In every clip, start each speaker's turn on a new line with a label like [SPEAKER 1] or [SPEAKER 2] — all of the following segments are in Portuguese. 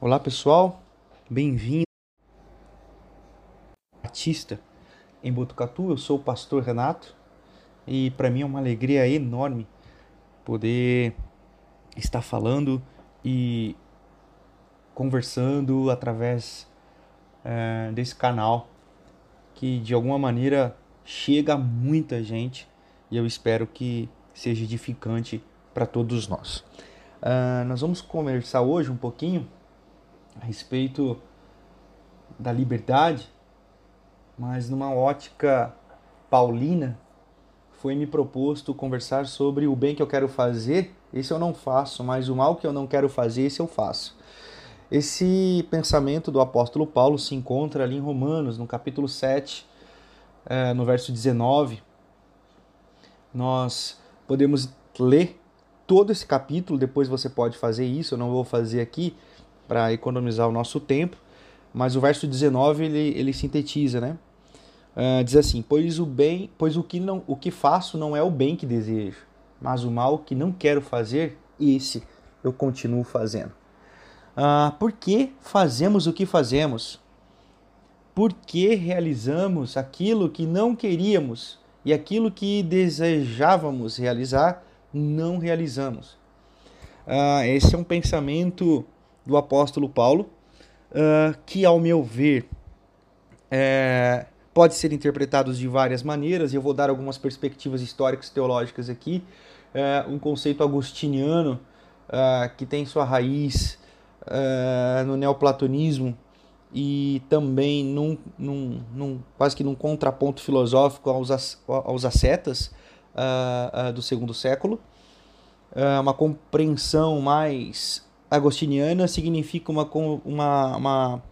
[SPEAKER 1] Olá pessoal, bem-vindo Batista em Botucatu. Eu sou o pastor Renato e para mim é uma alegria enorme poder estar falando e conversando através é, desse canal que de alguma maneira chega a muita gente e eu espero que seja edificante para todos nós. Uh, nós vamos conversar hoje um pouquinho a respeito da liberdade, mas numa ótica paulina, foi me proposto conversar sobre o bem que eu quero fazer, esse eu não faço, mas o mal que eu não quero fazer, esse eu faço. Esse pensamento do apóstolo Paulo se encontra ali em Romanos, no capítulo 7, é, no verso 19. Nós podemos ler todo esse capítulo, depois você pode fazer isso, eu não vou fazer aqui, para economizar o nosso tempo, mas o verso 19 ele, ele sintetiza, né? Uh, diz assim: pois o bem, pois o que não, o que faço não é o bem que desejo, mas o mal que não quero fazer, esse eu continuo fazendo. Uh, por que fazemos o que fazemos? Por que realizamos aquilo que não queríamos e aquilo que desejávamos realizar, não realizamos? Uh, esse é um pensamento do apóstolo Paulo, uh, que, ao meu ver, é, pode ser interpretado de várias maneiras, e eu vou dar algumas perspectivas históricas teológicas aqui. É, um conceito agostiniano uh, que tem sua raiz uh, no neoplatonismo e também num, num, num, quase que num contraponto filosófico aos, aos ascetas uh, do segundo século. uma compreensão mais agostiniana significa uma, uma, uma,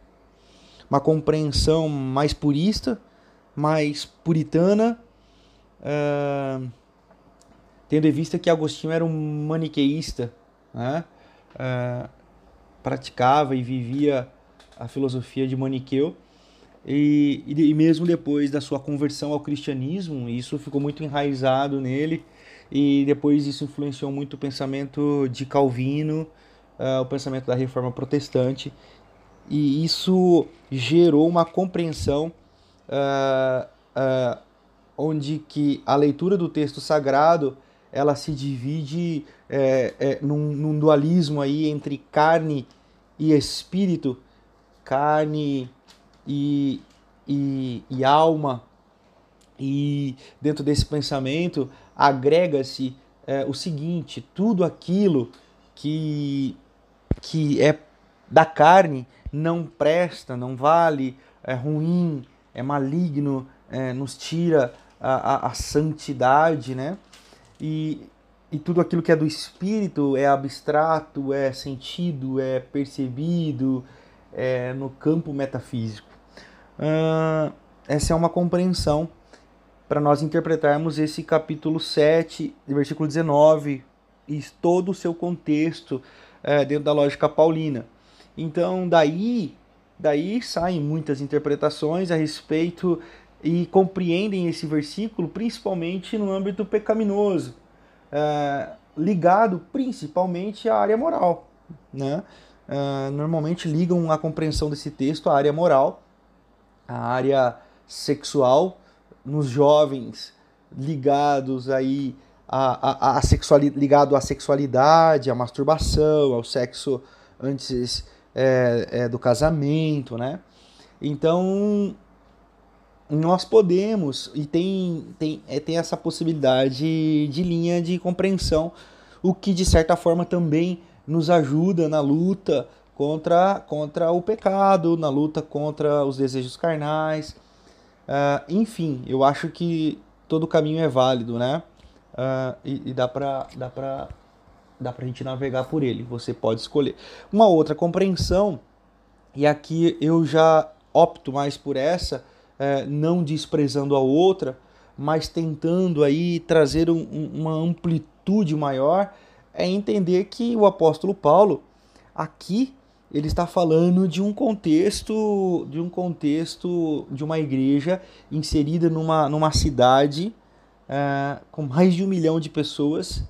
[SPEAKER 1] uma compreensão mais purista, mais puritana, uh, tendo em vista que Agostinho era um maniqueísta, né? uh, praticava e vivia a filosofia de Maniqueu. E, e, mesmo depois da sua conversão ao cristianismo, isso ficou muito enraizado nele, e depois isso influenciou muito o pensamento de Calvino, uh, o pensamento da reforma protestante, e isso gerou uma compreensão uh, uh, onde que a leitura do texto sagrado ela se divide é, é, num, num, dualismo aí entre carne e espírito, carne e, e, e alma, e dentro desse pensamento agrega-se é, o seguinte: tudo aquilo que que é da carne não presta, não vale, é ruim, é maligno, é, nos tira a, a, a, santidade, né? E, e tudo aquilo que é do espírito é abstrato, é sentido, é percebido, é no campo metafísico. Uh, essa é uma compreensão para nós interpretarmos esse capítulo 7, versículo 19, e todo o seu contexto é, dentro da lógica paulina. Então, daí, daí saem muitas interpretações a respeito e compreendem esse versículo principalmente no âmbito pecaminoso, é, ligado principalmente à área moral. Né? É, normalmente ligam a compreensão desse texto à área moral, à área sexual, nos jovens ligados aí a, a, a sexualidade, ligado à sexualidade, à masturbação, ao sexo antes é, é, do casamento, né? Então nós podemos e tem, tem, é, tem essa possibilidade de linha de compreensão, o que de certa forma também nos ajuda na luta contra, contra o pecado, na luta contra os desejos carnais. Uh, enfim, eu acho que todo caminho é válido, né? Uh, e, e, dá para dá pra, dá pra gente navegar por ele. Você pode escolher. Uma outra compreensão, e aqui eu já opto mais por essa, uh, não desprezando a outra, mas tentando aí trazer um, uma amplitude maior, é entender que o apóstolo Paulo aqui ele está falando de um contexto de um contexto de uma igreja inserida numa, numa cidade uh, com mais de um milhão de pessoas,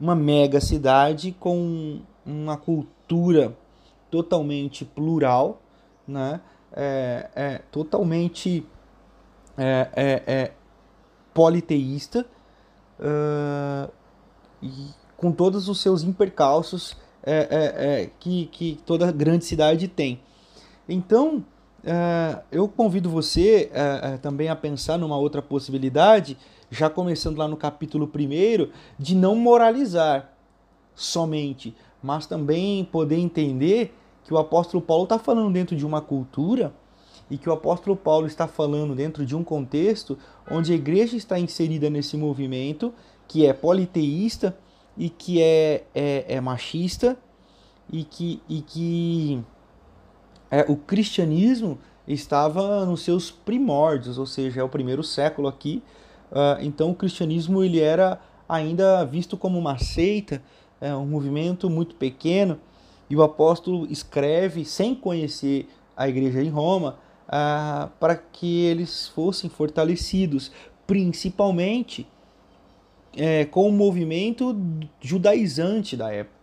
[SPEAKER 1] uma mega cidade com uma cultura totalmente plural, né? é, é totalmente é, é, é politeísta uh, e com todos os seus impercalços é, que, que toda grande cidade tem. Então, eu convido você também a pensar numa outra possibilidade, já começando lá no capítulo 1, de não moralizar somente, mas também poder entender que o apóstolo Paulo está falando dentro de uma cultura e que o apóstolo Paulo está falando dentro de um contexto onde a igreja está inserida nesse movimento que é politeísta e que é, é, é machista e que, e que é, o cristianismo estava nos seus primórdios, ou seja, é o primeiro século aqui. Uh, então o cristianismo ele era ainda visto como uma seita, é, um movimento muito pequeno e o apóstolo escreve, sem conhecer a igreja em Roma, ah, para que eles fossem fortalecidos, principalmente é, com o movimento judaizante da época.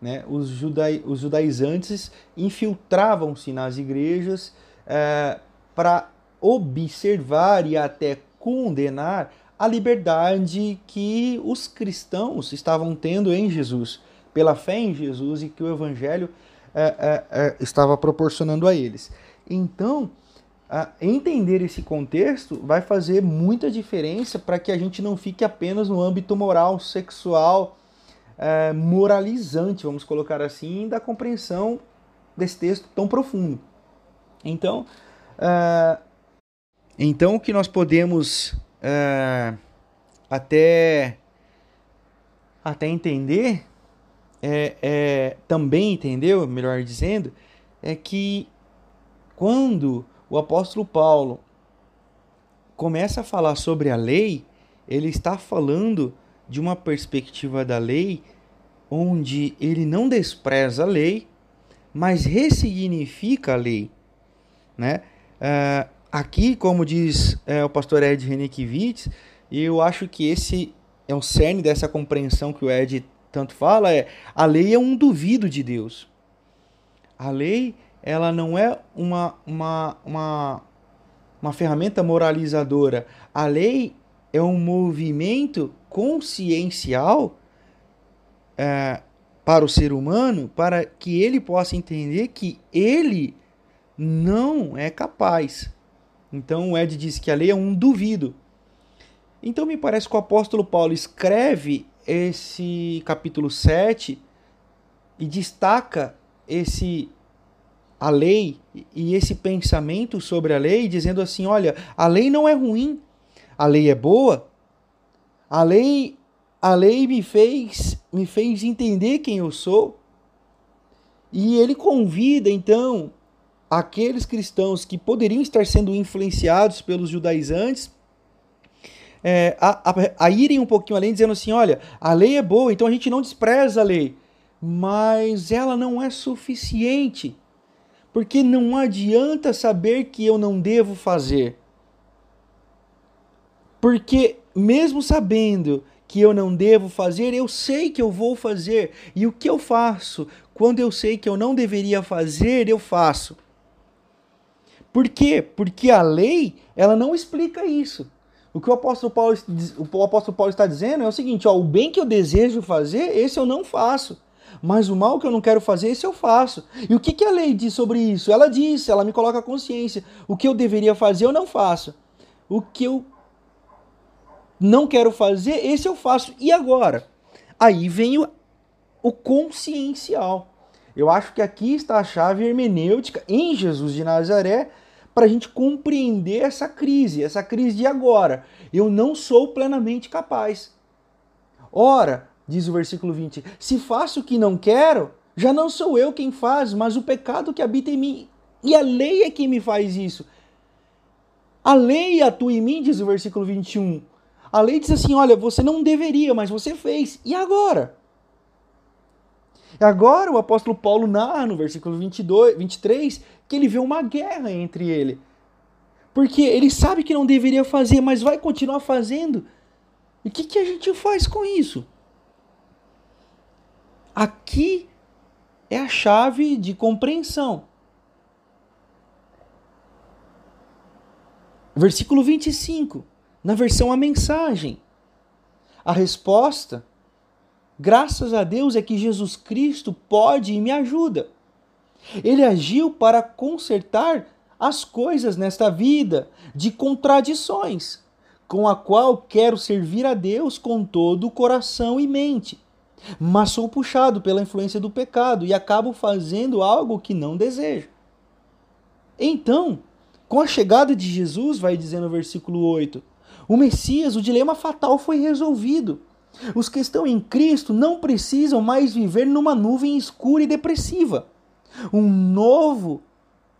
[SPEAKER 1] Né? Os, judai, os judaizantes infiltravam-se nas igrejas é, para observar e até condenar a liberdade que os cristãos estavam tendo em Jesus pela fé em Jesus e que o Evangelho é, é, é, estava proporcionando a eles. Então, entender esse contexto vai fazer muita diferença para que a gente não fique apenas no âmbito moral, sexual, é, moralizante, vamos colocar assim, da compreensão desse texto tão profundo. Então, é, então o que nós podemos é, até até entender é, é, também entendeu, melhor dizendo, é que quando o apóstolo Paulo começa a falar sobre a lei, ele está falando de uma perspectiva da lei onde ele não despreza a lei, mas ressignifica a lei. Né? Uh, aqui, como diz uh, o pastor Ed Renekiewicz, eu acho que esse é o cerne dessa compreensão que o Ed tanto fala é a lei é um duvido de Deus. A lei ela não é uma, uma, uma, uma ferramenta moralizadora. A lei é um movimento consciencial é, para o ser humano para que ele possa entender que ele não é capaz. Então o Ed diz que a lei é um duvido. Então me parece que o apóstolo Paulo escreve esse capítulo 7 e destaca esse a lei e esse pensamento sobre a lei, dizendo assim: olha, a lei não é ruim, a lei é boa, a lei, a lei me fez, me fez entender quem eu sou. E ele convida então aqueles cristãos que poderiam estar sendo influenciados pelos judaizantes é, a, a, a irem um pouquinho além, dizendo assim: olha, a lei é boa, então a gente não despreza a lei, mas ela não é suficiente, porque não adianta saber que eu não devo fazer. Porque, mesmo sabendo que eu não devo fazer, eu sei que eu vou fazer. E o que eu faço? Quando eu sei que eu não deveria fazer, eu faço. Por quê? Porque a lei, ela não explica isso. O que o apóstolo Paulo, o apóstolo Paulo está dizendo é o seguinte: ó, o bem que eu desejo fazer, esse eu não faço. Mas o mal que eu não quero fazer, esse eu faço. E o que, que a lei diz sobre isso? Ela diz, ela me coloca a consciência. O que eu deveria fazer, eu não faço. O que eu não quero fazer, esse eu faço. E agora? Aí vem o, o consciencial. Eu acho que aqui está a chave hermenêutica em Jesus de Nazaré para a gente compreender essa crise, essa crise de agora. Eu não sou plenamente capaz. Ora, diz o versículo 20, se faço o que não quero, já não sou eu quem faz, mas o pecado que habita em mim. E a lei é quem me faz isso. A lei atua em mim, diz o versículo 21. A lei diz assim: olha, você não deveria, mas você fez. E agora? Agora o apóstolo Paulo narra no versículo 22, 23 que ele vê uma guerra entre ele. Porque ele sabe que não deveria fazer, mas vai continuar fazendo. E o que, que a gente faz com isso? Aqui é a chave de compreensão. Versículo 25, na versão A Mensagem. A resposta, graças a Deus, é que Jesus Cristo pode e me ajuda. Ele agiu para consertar as coisas nesta vida de contradições, com a qual quero servir a Deus com todo o coração e mente. Mas sou puxado pela influência do pecado e acabo fazendo algo que não desejo. Então, com a chegada de Jesus, vai dizer no versículo 8, o Messias, o dilema fatal foi resolvido. Os que estão em Cristo não precisam mais viver numa nuvem escura e depressiva. Um novo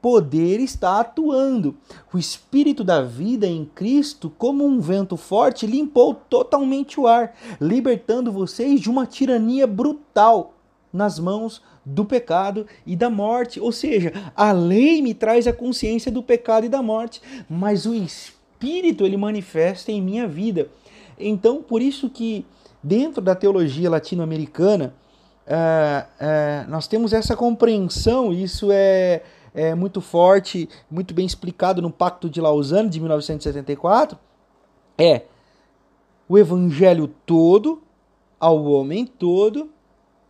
[SPEAKER 1] poder está atuando. O espírito da vida em Cristo, como um vento forte, limpou totalmente o ar, libertando vocês de uma tirania brutal nas mãos do pecado e da morte. Ou seja, a lei me traz a consciência do pecado e da morte, mas o Espírito ele manifesta em minha vida. Então, por isso que dentro da teologia latino-americana uh, uh, nós temos essa compreensão. Isso é, é muito forte, muito bem explicado no Pacto de Lausanne de 1974. É o evangelho todo ao homem todo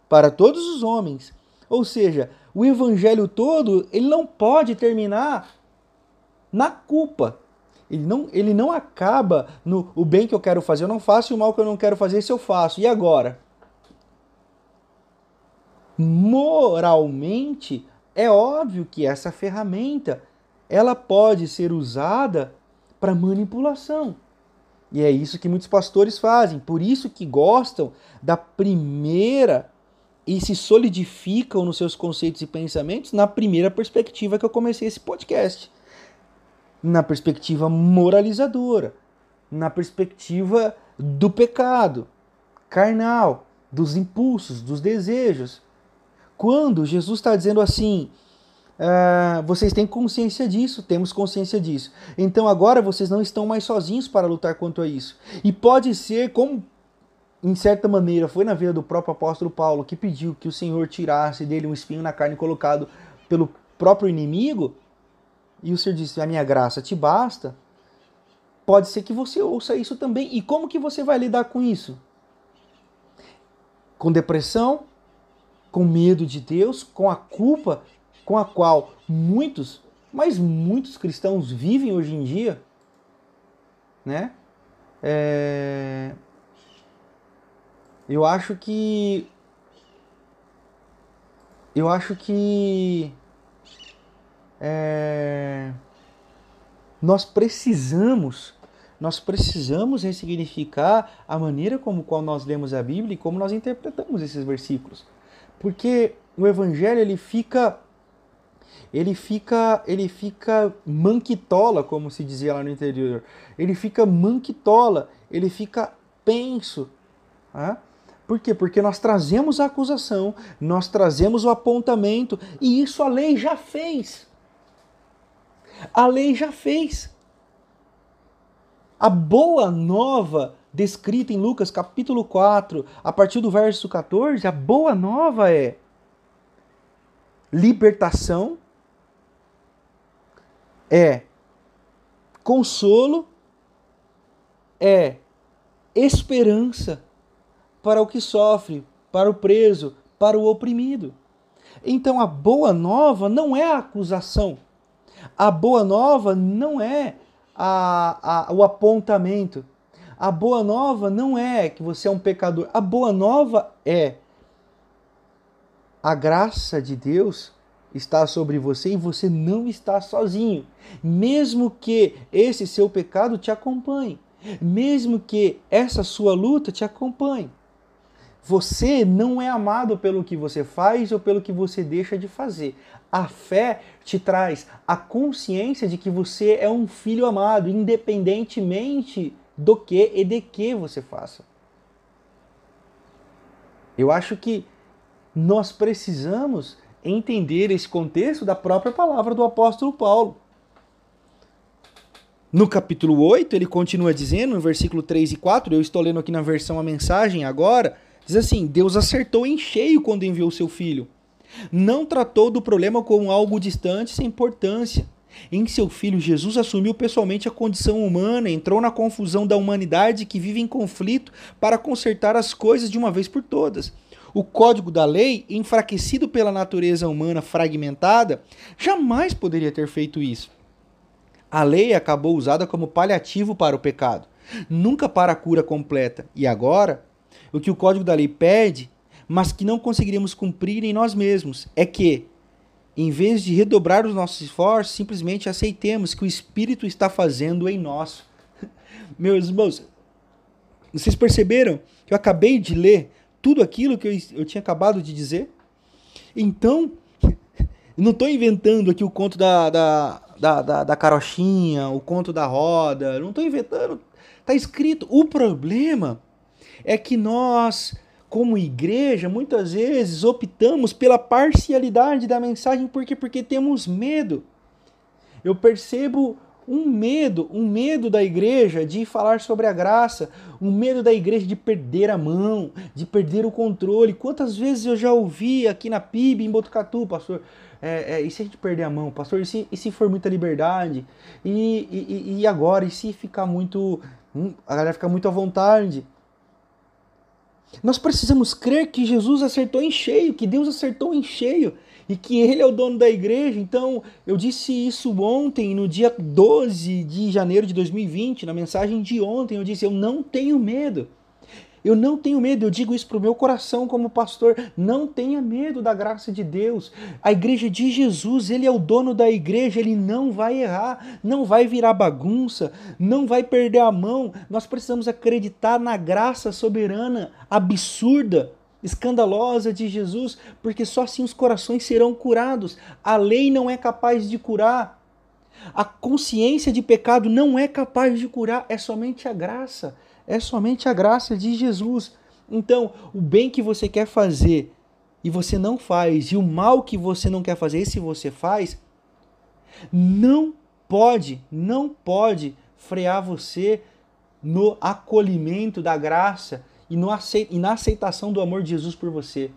[SPEAKER 1] para todos os homens ou seja, o evangelho todo, ele não pode terminar na culpa. Ele não, ele não acaba no o bem que eu quero fazer, eu não faço e o mal que eu não quero fazer, se eu faço. E agora? Moralmente, é óbvio que essa ferramenta ela pode ser usada para manipulação. E é isso que muitos pastores fazem. Por isso que gostam da primeira e se solidificam nos seus conceitos e pensamentos na primeira perspectiva que eu comecei esse podcast. Na perspectiva moralizadora, na perspectiva do pecado carnal, dos impulsos, dos desejos. Quando Jesus está dizendo assim, Uh, vocês têm consciência disso, temos consciência disso. Então agora vocês não estão mais sozinhos para lutar contra isso. E pode ser, como em certa maneira, foi na vida do próprio apóstolo Paulo que pediu que o Senhor tirasse dele um espinho na carne colocado pelo próprio inimigo, e o Senhor disse: A minha graça te basta. Pode ser que você ouça isso também. E como que você vai lidar com isso? Com depressão, com medo de Deus, com a culpa com a qual muitos, mas muitos cristãos vivem hoje em dia, né? É, eu acho que. Eu acho que. É, nós precisamos. Nós precisamos ressignificar a maneira como qual nós lemos a Bíblia e como nós interpretamos esses versículos. Porque o evangelho ele fica ele fica ele fica manquitola, como se dizia lá no interior. Ele fica manquitola, ele fica penso. Né? Por quê? Porque nós trazemos a acusação, nós trazemos o apontamento, e isso a lei já fez. A lei já fez. A boa nova descrita em Lucas capítulo 4, a partir do verso 14, a boa nova é libertação, é consolo, é esperança para o que sofre, para o preso, para o oprimido. Então a boa nova não é a acusação. A boa nova não é a, a, o apontamento. A boa nova não é que você é um pecador. A boa nova é a graça de Deus está sobre você e você não está sozinho. Mesmo que esse seu pecado te acompanhe, mesmo que essa sua luta te acompanhe. Você não é amado pelo que você faz ou pelo que você deixa de fazer. A fé te traz a consciência de que você é um filho amado, independentemente do que e de que você faça. Eu acho que nós precisamos entender esse contexto da própria palavra do apóstolo Paulo. No capítulo 8, ele continua dizendo, no versículo 3 e 4, eu estou lendo aqui na versão a mensagem agora, Diz assim: Deus acertou em cheio quando enviou seu filho. Não tratou do problema como algo distante sem importância. Em seu filho, Jesus assumiu pessoalmente a condição humana, entrou na confusão da humanidade que vive em conflito para consertar as coisas de uma vez por todas. O código da lei, enfraquecido pela natureza humana fragmentada, jamais poderia ter feito isso. A lei acabou usada como paliativo para o pecado, nunca para a cura completa. E agora, o que o código da lei pede, mas que não conseguiríamos cumprir em nós mesmos, é que em vez de redobrar os nossos esforços, simplesmente aceitemos que o Espírito está fazendo em nós. Meus irmãos, vocês perceberam que eu acabei de ler tudo aquilo que eu, eu tinha acabado de dizer? Então, não estou inventando aqui o conto da, da, da, da, da carochinha, o conto da roda, não estou inventando. Está escrito. O problema é que nós como igreja, muitas vezes optamos pela parcialidade da mensagem, porque porque temos medo. Eu percebo um medo, um medo da igreja de falar sobre a graça, um medo da igreja de perder a mão, de perder o controle. Quantas vezes eu já ouvi aqui na PIB, em Botucatu, pastor, é, é, e se a gente perder a mão, pastor, e se, e se for muita liberdade? E, e, e agora? E se ficar muito. Hum, a galera fica muito à vontade? Nós precisamos crer que Jesus acertou em cheio, que Deus acertou em cheio e que Ele é o dono da igreja. Então, eu disse isso ontem, no dia 12 de janeiro de 2020, na mensagem de ontem. Eu disse: Eu não tenho medo. Eu não tenho medo, eu digo isso para o meu coração como pastor. Não tenha medo da graça de Deus. A igreja de Jesus, ele é o dono da igreja, ele não vai errar, não vai virar bagunça, não vai perder a mão. Nós precisamos acreditar na graça soberana, absurda, escandalosa de Jesus, porque só assim os corações serão curados. A lei não é capaz de curar. A consciência de pecado não é capaz de curar, é somente a graça é somente a graça de Jesus. Então, o bem que você quer fazer e você não faz, e o mal que você não quer fazer, e se você faz, não pode, não pode frear você no acolhimento da graça e, no e na aceitação do amor de Jesus por você.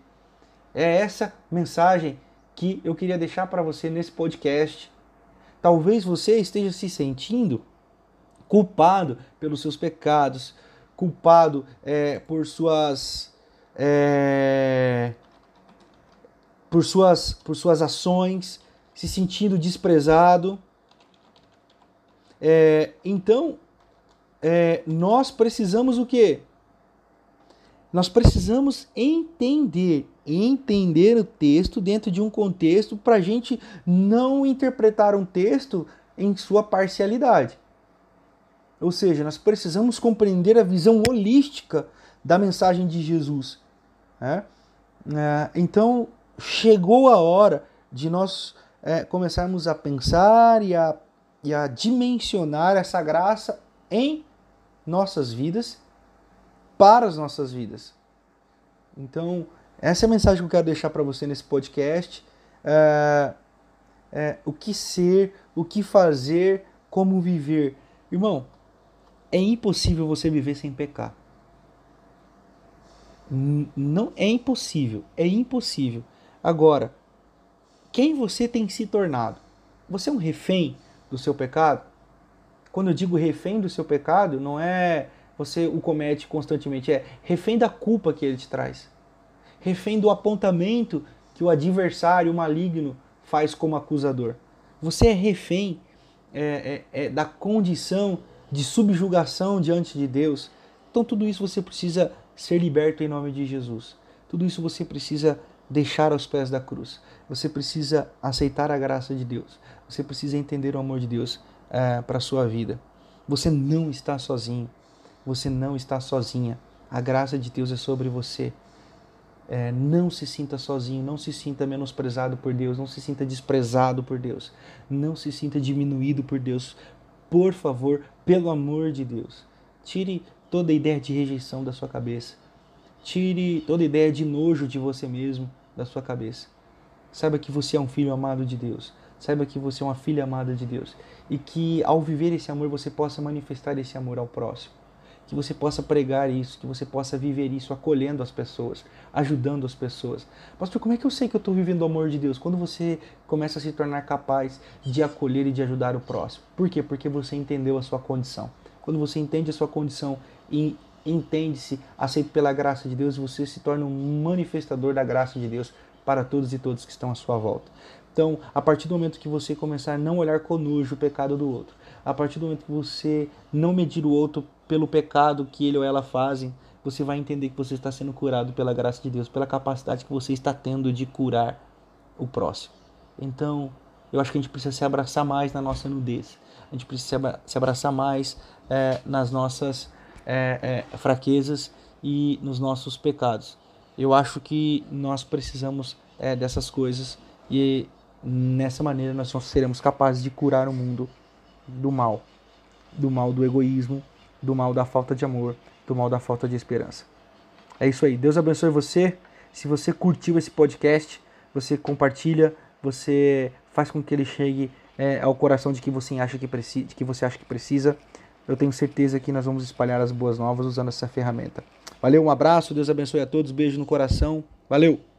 [SPEAKER 1] É essa mensagem que eu queria deixar para você nesse podcast. Talvez você esteja se sentindo culpado pelos seus pecados, culpado é, por suas é, por suas por suas ações, se sentindo desprezado. É, então é, nós precisamos o que? Nós precisamos entender, entender o texto dentro de um contexto para a gente não interpretar um texto em sua parcialidade. Ou seja, nós precisamos compreender a visão holística da mensagem de Jesus. Né? É, então, chegou a hora de nós é, começarmos a pensar e a, e a dimensionar essa graça em nossas vidas, para as nossas vidas. Então, essa é a mensagem que eu quero deixar para você nesse podcast. É, é, o que ser, o que fazer, como viver. Irmão, é impossível você viver sem pecar. Não é impossível, é impossível. Agora, quem você tem se tornado? Você é um refém do seu pecado? Quando eu digo refém do seu pecado, não é você o comete constantemente, é refém da culpa que ele te traz. Refém do apontamento que o adversário maligno faz como acusador. Você é refém é, é, é, da condição de subjugação diante de Deus. Então, tudo isso você precisa ser liberto em nome de Jesus. Tudo isso você precisa deixar aos pés da cruz. Você precisa aceitar a graça de Deus. Você precisa entender o amor de Deus é, para a sua vida. Você não está sozinho. Você não está sozinha. A graça de Deus é sobre você. É, não se sinta sozinho, não se sinta menosprezado por Deus, não se sinta desprezado por Deus, não se sinta diminuído por Deus, por favor, pelo amor de Deus, tire toda ideia de rejeição da sua cabeça. Tire toda ideia de nojo de você mesmo da sua cabeça. Saiba que você é um filho amado de Deus. Saiba que você é uma filha amada de Deus. E que ao viver esse amor você possa manifestar esse amor ao próximo. Que você possa pregar isso, que você possa viver isso acolhendo as pessoas, ajudando as pessoas. Pastor, como é que eu sei que eu estou vivendo o amor de Deus? Quando você começa a se tornar capaz de acolher e de ajudar o próximo. Por quê? Porque você entendeu a sua condição. Quando você entende a sua condição e entende-se aceito pela graça de Deus, você se torna um manifestador da graça de Deus para todos e todos que estão à sua volta. Então, a partir do momento que você começar a não olhar com nojo o pecado do outro, a partir do momento que você não medir o outro pelo pecado que ele ou ela fazem, você vai entender que você está sendo curado pela graça de Deus, pela capacidade que você está tendo de curar o próximo. Então, eu acho que a gente precisa se abraçar mais na nossa nudez. A gente precisa se abraçar mais é, nas nossas é, é, fraquezas e nos nossos pecados. Eu acho que nós precisamos é, dessas coisas e nessa maneira nós seremos capazes de curar o mundo do mal, do mal do egoísmo, do mal da falta de amor, do mal da falta de esperança. É isso aí. Deus abençoe você. Se você curtiu esse podcast, você compartilha, você faz com que ele chegue é, ao coração de que você acha que precisa, de que você acha que precisa. Eu tenho certeza que nós vamos espalhar as boas novas usando essa ferramenta. Valeu, um abraço, Deus abençoe a todos, beijo no coração. Valeu.